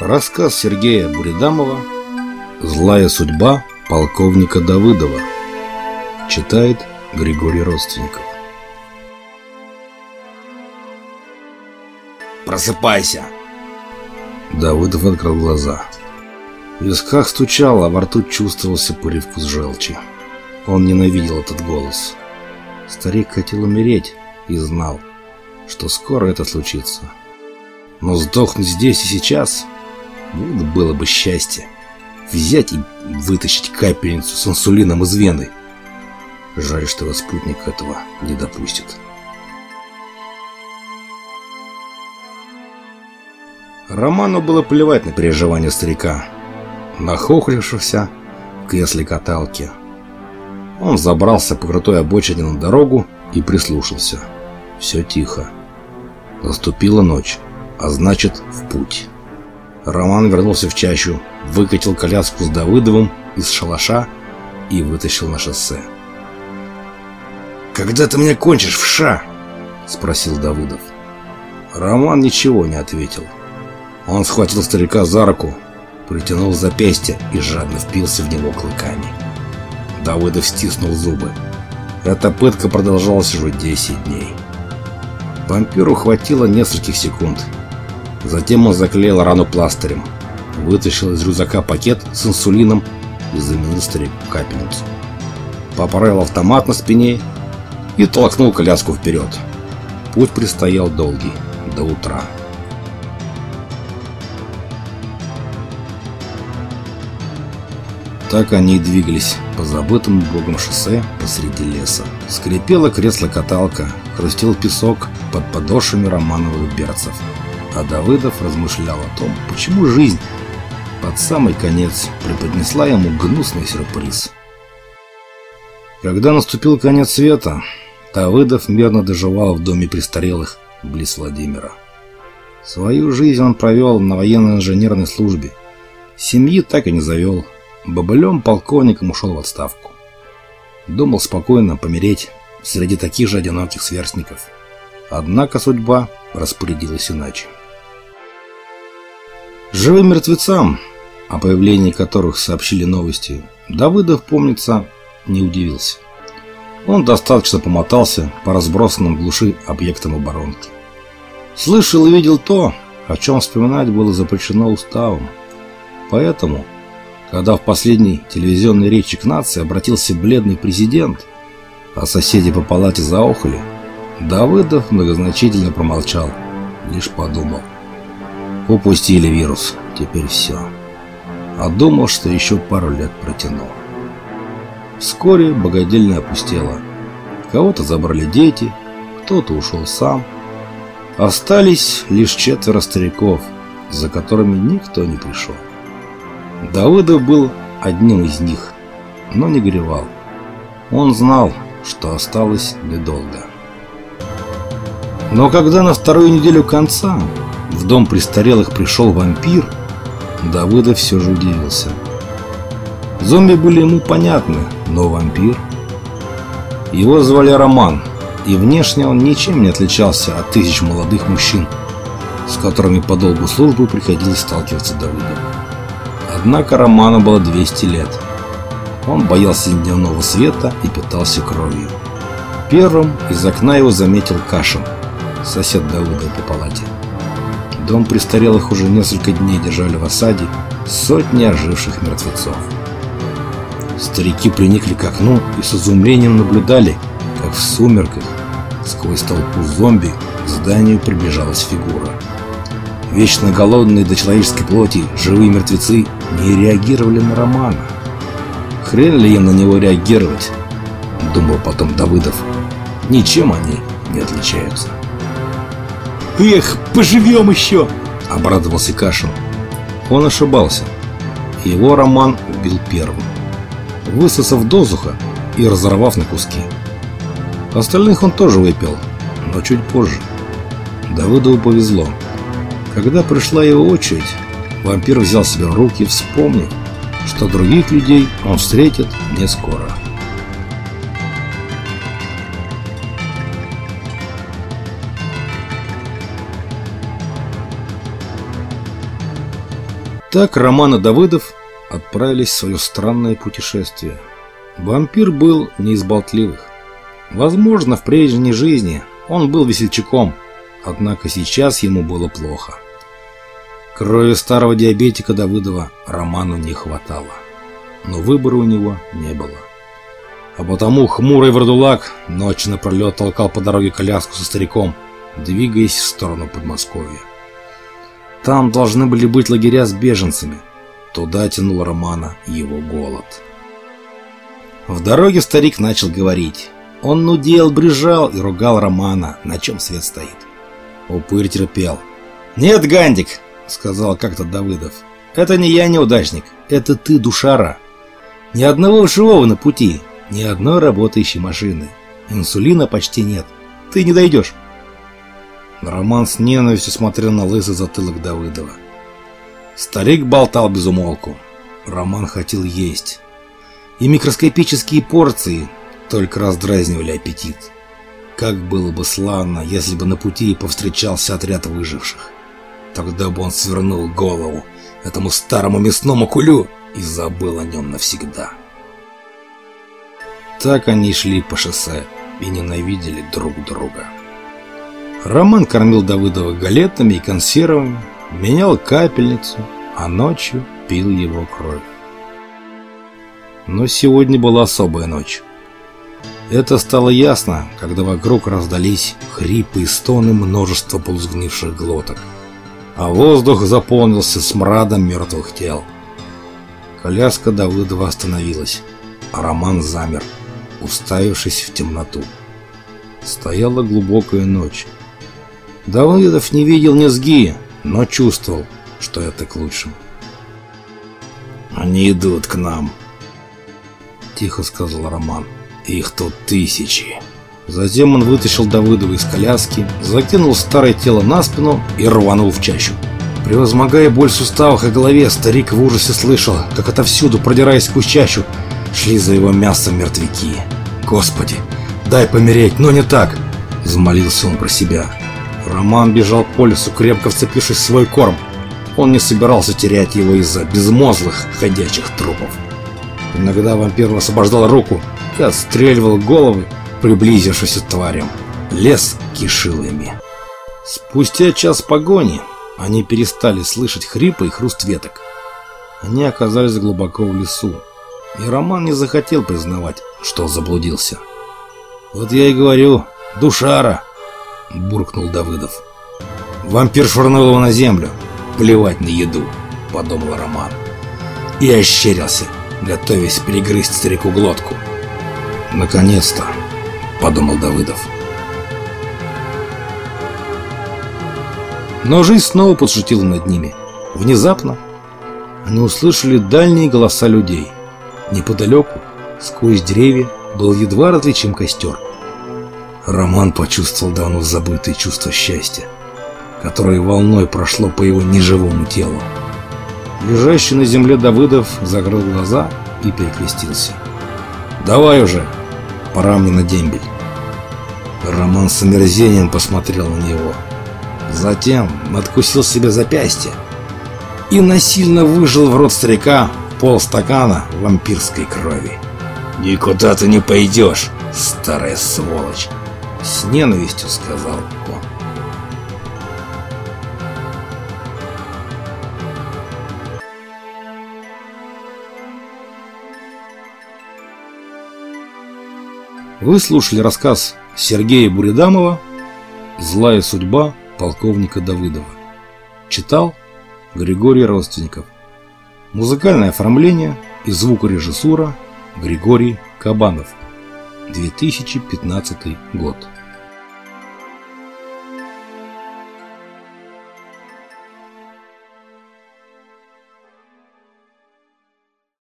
Рассказ Сергея Буридамова «Злая судьба полковника Давыдова» Читает Григорий Родственников Просыпайся! Давыдов открыл глаза. В висках стучало, а во рту чувствовался привкус желчи. Он ненавидел этот голос. Старик хотел умереть и знал, что скоро это случится. Но сдохнуть здесь и сейчас вот было бы счастье. Взять и вытащить капельницу с инсулином из вены. Жаль, что его спутник этого не допустит. Роману было плевать на переживания старика, нахохлившегося в кресле каталки. Он забрался по крутой обочине на дорогу и прислушался. Все тихо. Наступила ночь, а значит, в путь. Роман вернулся в чащу, выкатил коляску с Давыдовым из шалаша и вытащил на шоссе. «Когда ты меня кончишь, в ша?» – спросил Давыдов. Роман ничего не ответил. Он схватил старика за руку, притянул запястье и жадно впился в него клыками. Давыдов стиснул зубы. Эта пытка продолжалась уже 10 дней. Вампиру хватило нескольких секунд. Затем он заклеил рану пластырем, вытащил из рюкзака пакет с инсулином и заменил старику капельницу. Поправил автомат на спине и толкнул коляску вперед. Путь предстоял долгий, до утра. Так они и двигались по забытому богом шоссе посреди леса. Скрипело кресло-каталка, хрустел песок под подошвами романовых берцев. А Давыдов размышлял о том, почему жизнь под самый конец преподнесла ему гнусный сюрприз. Когда наступил конец света, Давыдов мирно доживал в доме престарелых близ Владимира. Свою жизнь он провел на военно-инженерной службе. Семьи так и не завел – Бобылем полковником ушел в отставку. Думал спокойно помереть среди таких же одиноких сверстников. Однако судьба распорядилась иначе. Живым мертвецам, о появлении которых сообщили новости, Давыдов, помнится, не удивился. Он достаточно помотался по разбросанным глуши объектам оборонки. Слышал и видел то, о чем вспоминать было запрещено уставом. Поэтому когда в последней телевизионной речи к нации обратился бледный президент, а соседи по палате заохали, Давыдов многозначительно промолчал, лишь подумал. Упустили вирус, теперь все. А думал, что еще пару лет протянул. Вскоре богадельня опустела. Кого-то забрали дети, кто-то ушел сам. Остались лишь четверо стариков, за которыми никто не пришел. Давыдов был одним из них, но не горевал. Он знал, что осталось недолго. Но когда на вторую неделю конца в дом престарелых пришел вампир, Давыдов все же удивился. Зомби были ему понятны, но вампир... Его звали Роман, и внешне он ничем не отличался от тысяч молодых мужчин, с которыми по долгу службы приходилось сталкиваться Давыдову. Однако Роману было 200 лет. Он боялся дневного света и питался кровью. Первым из окна его заметил Кашин, сосед Давыда по палате. Дом престарелых уже несколько дней держали в осаде сотни оживших мертвецов. Старики приникли к окну и с изумлением наблюдали, как в сумерках сквозь толпу зомби к зданию приближалась фигура. Вечно голодные до человеческой плоти живые мертвецы не реагировали на Романа. Хрен ли им на него реагировать, думал потом Давыдов. Ничем они не отличаются. «Эх, поживем еще!» – обрадовался Кашин. Он ошибался. Его Роман убил первым, высосав дозуха и разорвав на куски. Остальных он тоже выпил, но чуть позже. Давыдову повезло. Когда пришла его очередь, вампир взял себя в руки и вспомнил, что других людей он встретит не скоро. Так Роман и Давыдов отправились в свое странное путешествие. Вампир был не из болтливых. Возможно, в прежней жизни он был весельчаком, однако сейчас ему было плохо. Крови старого диабетика Давыдова Роману не хватало, но выбора у него не было. А потому хмурый Вардулак ночь напролет толкал по дороге коляску со стариком, двигаясь в сторону Подмосковья. Там должны были быть лагеря с беженцами. Туда тянул Романа его голод. В дороге старик начал говорить. Он нудел, брежал и ругал Романа, на чем свет стоит. Упырь терпел. «Нет, Гандик!» — сказал как-то Давыдов. «Это не я неудачник, это ты, душара. Ни одного живого на пути, ни одной работающей машины. Инсулина почти нет. Ты не дойдешь». Роман с ненавистью смотрел на лысый затылок Давыдова. Старик болтал без умолку. Роман хотел есть. И микроскопические порции только раздразнивали аппетит. Как было бы славно, если бы на пути повстречался отряд выживших. Тогда бы он свернул голову этому старому мясному кулю и забыл о нем навсегда. Так они шли по шоссе и ненавидели друг друга. Роман кормил Давыдова галетами и консервами, менял капельницу, а ночью пил его кровь. Но сегодня была особая ночь. Это стало ясно, когда вокруг раздались хрипы и стоны множества полузгнивших глоток, а воздух заполнился смрадом мертвых тел. Коляска Давыдова остановилась, а Роман замер, уставившись в темноту. Стояла глубокая ночь. Давыдов не видел низги, но чувствовал, что это к лучшему. «Они идут к нам», — тихо сказал Роман. Их тут тысячи. Затем он вытащил Давыдова из коляски, закинул старое тело на спину и рванул в чащу. Превозмогая боль в суставах и голове, старик в ужасе слышал, как отовсюду, продираясь сквозь чащу, шли за его мясом мертвяки. «Господи, дай помереть, но не так!» – взмолился он про себя. Роман бежал по лесу, крепко вцепившись в свой корм. Он не собирался терять его из-за безмозглых ходячих трупов. Иногда вампир освобождал руку и отстреливал головы приблизившимся тварям. Лес кишил ими. Спустя час погони они перестали слышать хрипы и хруст веток. Они оказались глубоко в лесу, и Роман не захотел признавать, что заблудился. «Вот я и говорю, душара!» – буркнул Давыдов. «Вампир швырнул его на землю. Плевать на еду», – подумал Роман. И ощерился, готовясь перегрызть старику глотку. «Наконец-то!» – подумал Давыдов. Но жизнь снова подшутила над ними. Внезапно они услышали дальние голоса людей. Неподалеку, сквозь деревья, был едва различим костер. Роман почувствовал давно забытое чувство счастья, которое волной прошло по его неживому телу. Лежащий на земле Давыдов закрыл глаза и перекрестился. «Давай уже!» Пора мне на дембель. Роман с омерзением посмотрел на него. Затем откусил себе запястье и насильно выжил в рот старика полстакана вампирской крови. «Никуда ты не пойдешь, старая сволочь!» С ненавистью сказал он. Вы слушали рассказ Сергея Буридамова «Злая судьба полковника Давыдова». Читал Григорий Родственников. Музыкальное оформление и звукорежиссура Григорий Кабанов. 2015 год.